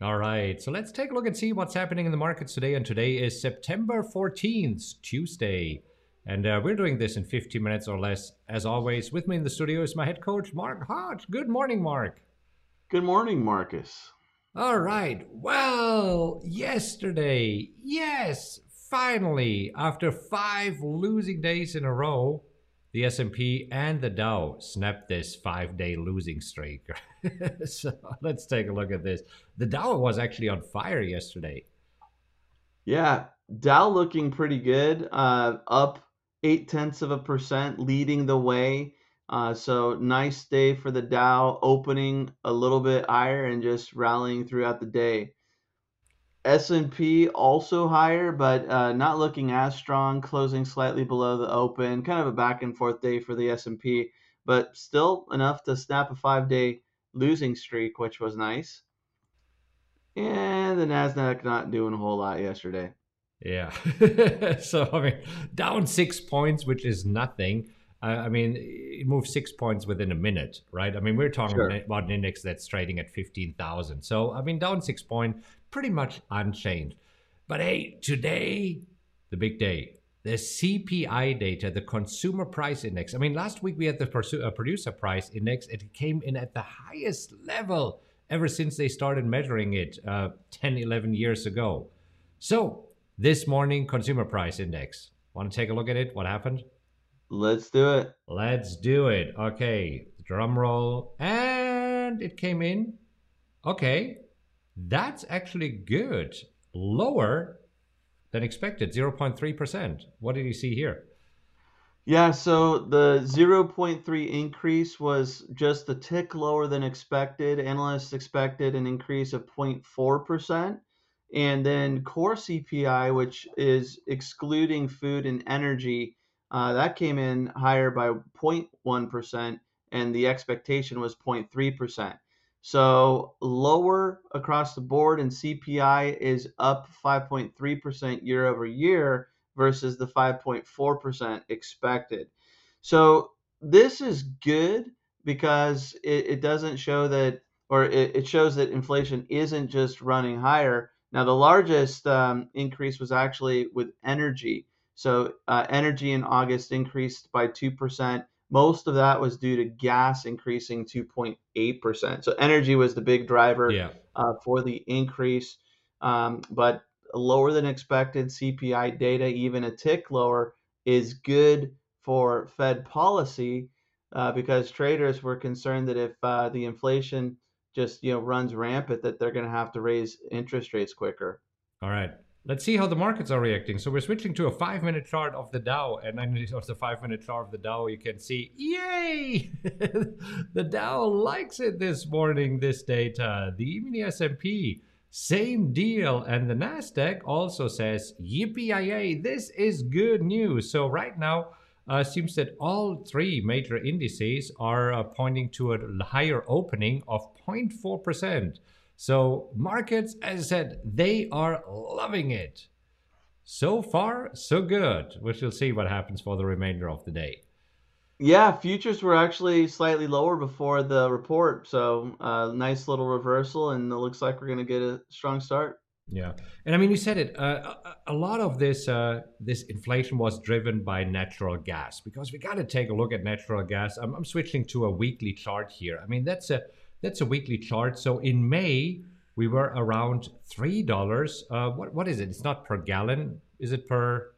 All right, so let's take a look and see what's happening in the markets today. And today is September 14th, Tuesday. And uh, we're doing this in 15 minutes or less. As always, with me in the studio is my head coach, Mark Hart. Good morning, Mark. Good morning, Marcus. All right. Well, yesterday, yes, finally, after five losing days in a row, the S&P and the Dow snapped this five-day losing streak. so let's take a look at this. The Dow was actually on fire yesterday. Yeah, Dow looking pretty good, uh, up eight tenths of a percent, leading the way. Uh, so nice day for the Dow, opening a little bit higher and just rallying throughout the day. S&P also higher, but uh, not looking as strong, closing slightly below the open. Kind of a back and forth day for the S&P, but still enough to snap a five-day losing streak, which was nice. And the Nasdaq not doing a whole lot yesterday. Yeah. so I mean, down six points, which is nothing. I mean, it moves six points within a minute, right? I mean, we're talking sure. about an index that's trading at 15,000. So, I mean, down six point, pretty much unchanged. But hey, today, the big day, the CPI data, the consumer price index. I mean, last week we had the uh, producer price index. It came in at the highest level ever since they started measuring it uh, 10, 11 years ago. So, this morning, consumer price index. Want to take a look at it? What happened? Let's do it. Let's do it. Okay, drum roll. And it came in. Okay, that's actually good. Lower than expected, 0.3%. What did you see here? Yeah, so the 0.3 increase was just a tick lower than expected. Analysts expected an increase of 0.4%. And then core CPI, which is excluding food and energy, uh, that came in higher by 0.1%, and the expectation was 0.3%. So lower across the board, and CPI is up 5.3% year over year versus the 5.4% expected. So this is good because it, it doesn't show that, or it, it, shows that inflation isn't just running higher. Now, the largest um, increase was actually with energy. So uh, energy in August increased by 2%. Most of that was due to gas increasing 2.8%. So energy was the big driver yeah. uh, for the increase, um, but lower than expected CPI data, even a tick lower, is good for Fed policy uh, because traders were concerned that if uh, the inflation just you know runs rampant, that they're going to have to raise interest rates quicker. All right. Let's see how the markets are reacting. So we're switching to a five minute chart of the Dow, and then of the five minute chart of the Dow, you can see, yay! the Dow likes it this morning. This data, the mini S&P, same deal, and the Nasdaq also says, yippee This is good news. So right now. Uh, seems that all three major indices are uh, pointing to a higher opening of 0.4%. So markets, as I said, they are loving it. So far, so good. We shall see what happens for the remainder of the day. Yeah, futures were actually slightly lower before the report, so uh, nice little reversal, and it looks like we're going to get a strong start. Yeah, and I mean, you said it. Uh, a, a lot of this uh, this inflation was driven by natural gas because we got to take a look at natural gas. I'm, I'm switching to a weekly chart here. I mean, that's a that's a weekly chart. So in May, we were around three dollars. Uh, what what is it? It's not per gallon. Is it per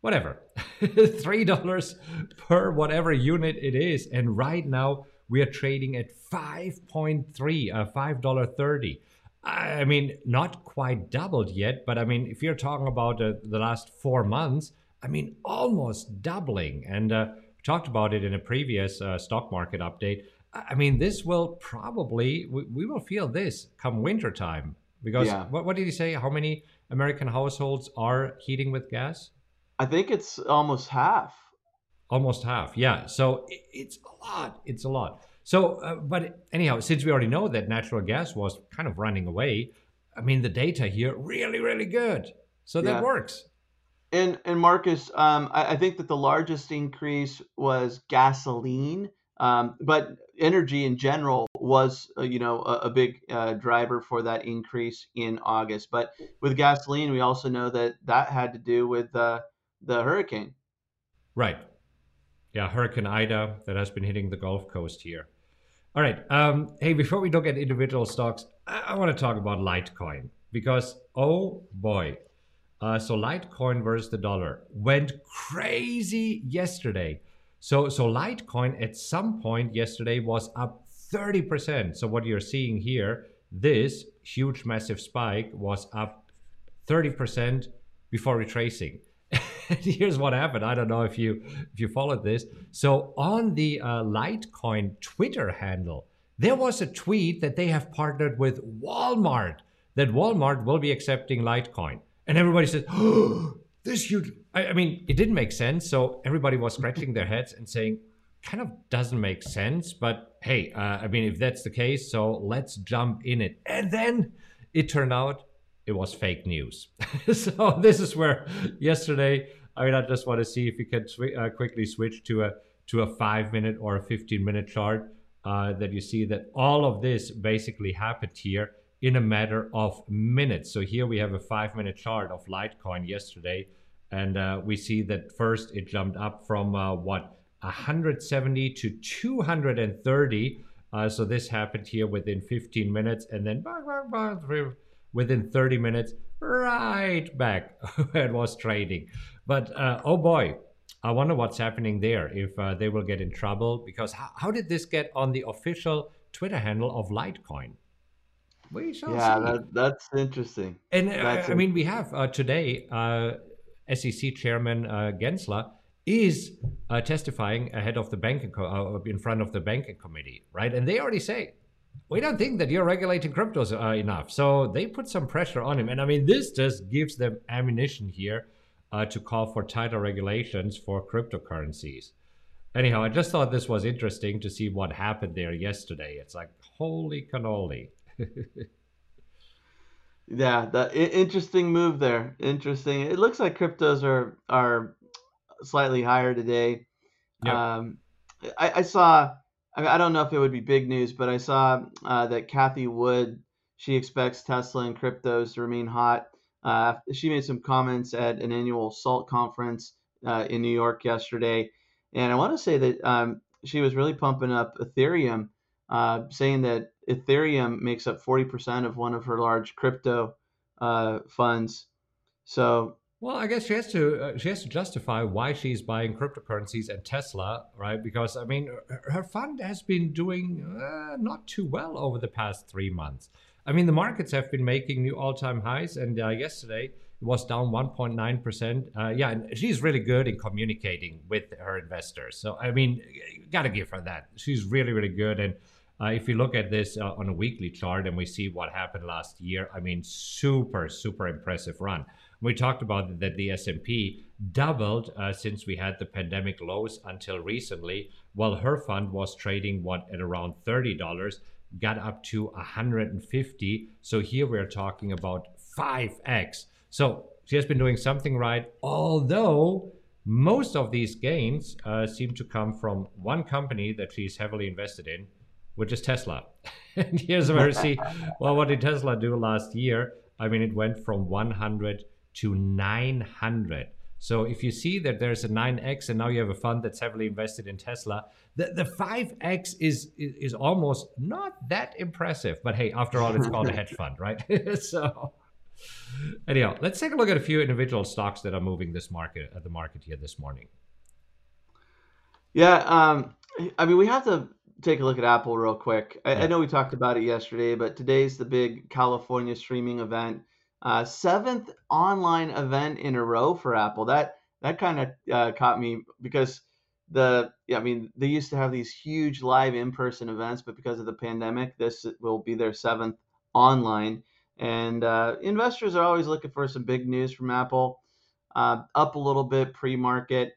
whatever? three dollars per whatever unit it is. And right now we are trading at five point three, uh, five dollar thirty. I mean, not quite doubled yet, but I mean, if you're talking about uh, the last four months, I mean, almost doubling. And uh, we talked about it in a previous uh, stock market update. I mean, this will probably we, we will feel this come winter time because yeah. what, what did he say? How many American households are heating with gas? I think it's almost half. Almost half, yeah. So it, it's a lot. It's a lot. So, uh, but anyhow, since we already know that natural gas was kind of running away, I mean, the data here really, really good. So that works. And and Marcus, um, I, I, think that the largest increase was gasoline, um, but energy in general was, uh, you know, a, a big uh, driver for that increase in August. But with gasoline, we also know that that had to do with uh, the hurricane. Right. Yeah, Hurricane Ida that has been hitting the Gulf Coast here. All right. Um, hey, before we look at individual stocks, I, I want to talk about Litecoin because, oh boy. Uh, so Litecoin versus the dollar went crazy yesterday. So, so Litecoin at some point yesterday was up 30%. So what you're seeing here, this huge massive spike was up 30% before retracing. here's what happened. I don't know if you if you followed this. So on the uh, Litecoin Twitter handle, there was a tweet that they have partnered with Walmart. That Walmart will be accepting Litecoin, and everybody says, "Oh, this huge." I, I mean, it didn't make sense. So everybody was scratching their heads and saying, "Kind of doesn't make sense." But hey, uh, I mean, if that's the case, so let's jump in it. And then it turned out it was fake news. so this is where yesterday, I mean, I just want to see if we can sw- uh, quickly switch to a to a five minute or a 15 minute chart uh, that you see that all of this basically happened here in a matter of minutes. So here we have a five minute chart of Litecoin yesterday. And uh, we see that first it jumped up from uh, what 170 to 230. Uh, so this happened here within 15 minutes, and then within 30 minutes, right back where it was trading. But uh, oh boy, I wonder what's happening there if uh, they will get in trouble because how, how, did this get on the official Twitter handle of Litecoin? We shall yeah, see. That, that's interesting. And uh, that's I mean, we have uh, today uh, SEC Chairman uh, Gensler is testifying ahead of the banking co- in front of the banking committee, right? And they already say we don't think that you're regulating cryptos uh, enough. So they put some pressure on him. And I mean, this just gives them ammunition here uh, to call for tighter regulations for cryptocurrencies. Anyhow, I just thought this was interesting to see what happened there yesterday. It's like, holy cannoli. yeah, the interesting move there. Interesting. It looks like cryptos are are slightly higher today. Yep. Um, I, I saw I don't know if it would be big news, but I saw uh, that Cathie Wood she expects Tesla and cryptos to remain hot. Uh, she made some comments at an annual SALT conference uh, in New York yesterday, and I want to say that um, she was really pumping up Ethereum, uh, saying that Ethereum makes up 40% of one of her large crypto uh, funds. So well, I guess she has to uh, she has to justify why she's buying cryptocurrencies and Tesla, right? Because I mean, her fund has been doing uh, not too well over the past three months. I mean, the markets have been making new all-time highs, and uh, yesterday it was down 1.9 percent. Uh, yeah, and she's really good in communicating with her investors. So I mean, gotta give her that. She's really really good and. Uh, if you look at this uh, on a weekly chart and we see what happened last year, I mean, super, super impressive run. We talked about that the S&P doubled uh, since we had the pandemic lows until recently, while her fund was trading what at around $30, got up to 150. So here we're talking about 5x. So she has been doing something right, although most of these gains uh, seem to come from one company that she's heavily invested in, which is Tesla. and here's where you see, well, what did Tesla do last year? I mean, it went from 100 to 900. So if you see that there's a 9x and now you have a fund that's heavily invested in Tesla, the, the 5x is, is, is almost not that impressive. But hey, after all, it's called a hedge fund, right? so anyhow, let's take a look at a few individual stocks that are moving this market at the market here this morning. Yeah, um, I mean we have to take a look at Apple real quick. I, yeah. I know we talked about it yesterday, but today's the big California streaming event. Uh, seventh online event in a row for Apple. That that kind of uh, caught me because the yeah, I mean they used to have these huge live in-person events, but because of the pandemic, this will be their seventh online. And uh, investors are always looking for some big news from Apple. Uh, up a little bit pre-market.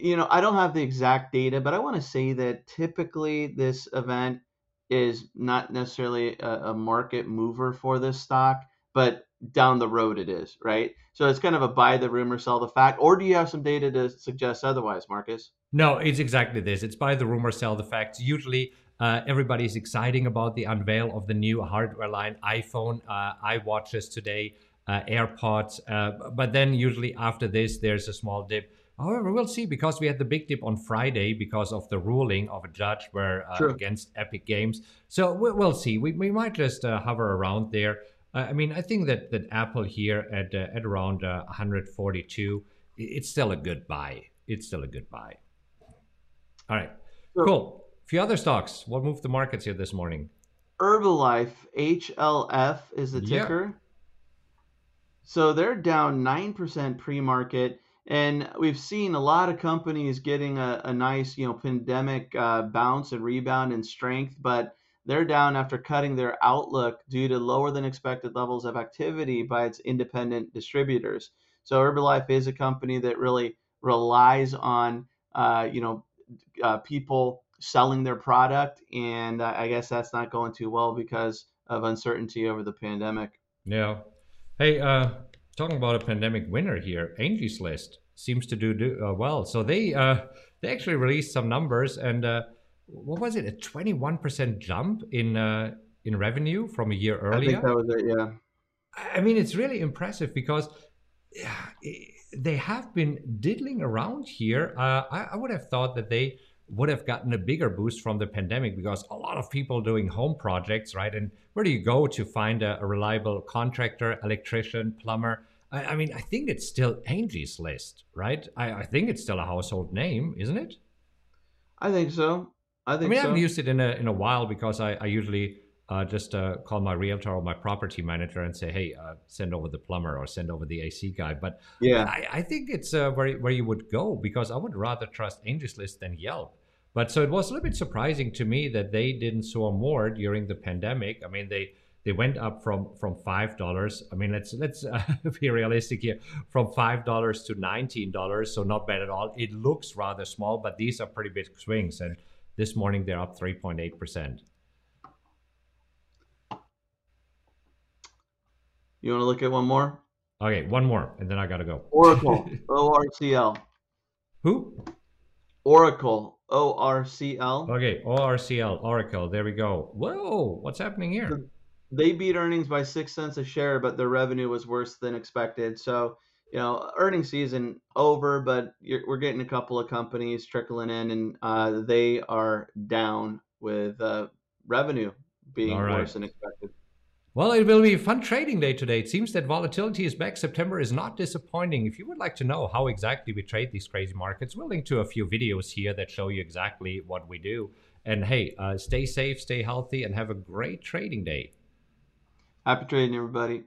You know, I don't have the exact data, but I want to say that typically this event is not necessarily a, a market mover for this stock, but down the road it is, right? So it's kind of a buy the rumor, sell the fact. Or do you have some data to suggest otherwise, Marcus? No, it's exactly this. It's buy the rumor, sell the facts. Usually, Uh, everybody's exciting about the unveil of the new hardware line iPhone, uh, iWatches today, uh, AirPods. Uh, but then usually after this, there's a small dip. However, we'll see because we had the big dip on Friday because of the ruling of a judge where uh, against Epic Games. So we'll see. We, we might just uh, hover around there. I mean, I think that, that Apple here at at around 142, it's still a good buy. It's still a good buy. All right, cool. A few other stocks. What moved the markets here this morning? Herbalife, HLF is the ticker. Yeah. So they're down 9% pre market. And we've seen a lot of companies getting a, a nice, you know, pandemic uh, bounce and rebound in strength, but they're down after cutting their outlook due to lower than expected levels of activity by its independent distributors. So Herbalife is a company that really relies on, uh, you know, uh, people selling their product, and I guess that's not going too well because of uncertainty over the pandemic. Yeah. Hey, uh, talking about a pandemic winner here, Angie's List seems to do, do uh, well. So they uh, they actually released some numbers, and uh, what was it? A twenty one percent jump in uh, in revenue from a year earlier. I think that was it. Yeah. I mean, it's really impressive because they have been diddling around here. Uh, I, I would have thought that they would have gotten a bigger boost from the pandemic because a lot of people doing home projects, right? And where do you go to find a, a reliable contractor, electrician, plumber? I, I, mean, I think it's still Angie's List, right? I, I, think it's still a household name, isn't it? I think so. I think. I mean, so. I haven't used it in a in a while because I, I usually uh, just uh, call my realtor or my property manager and say, "Hey, uh, send over the plumber or send over the AC guy." But yeah, I, I think it's uh, where where you would go because I would rather trust Angie's List than Yelp. But so it was a little bit surprising to me that they didn't soar more during the pandemic. I mean, they they went up from from five dollars. I mean, let's let's uh, be realistic here. From five dollars to nineteen dollars, so not bad at all. It looks rather small, but these are pretty big swings. And this morning they're up three point eight percent. You want to look at one more? Okay, one more, and then I gotta go. Oracle, O R C L. Who? Oracle, O R C L. Okay, O R C L, Oracle. There we go. Whoa, what's happening here? They beat earnings by six cents a share, but their revenue was worse than expected. So, you know, earnings season over, but we're getting a couple of companies trickling in, and uh, they are down with uh, revenue being right. worse than expected. Well, it will be a fun trading day today. It seems that volatility is back. September is not disappointing. If you would like to know how exactly we trade these crazy markets, we'll link to a few videos here that show you exactly what we do. And hey, uh, stay safe, stay healthy, and have a great trading day. Happy trading, everybody.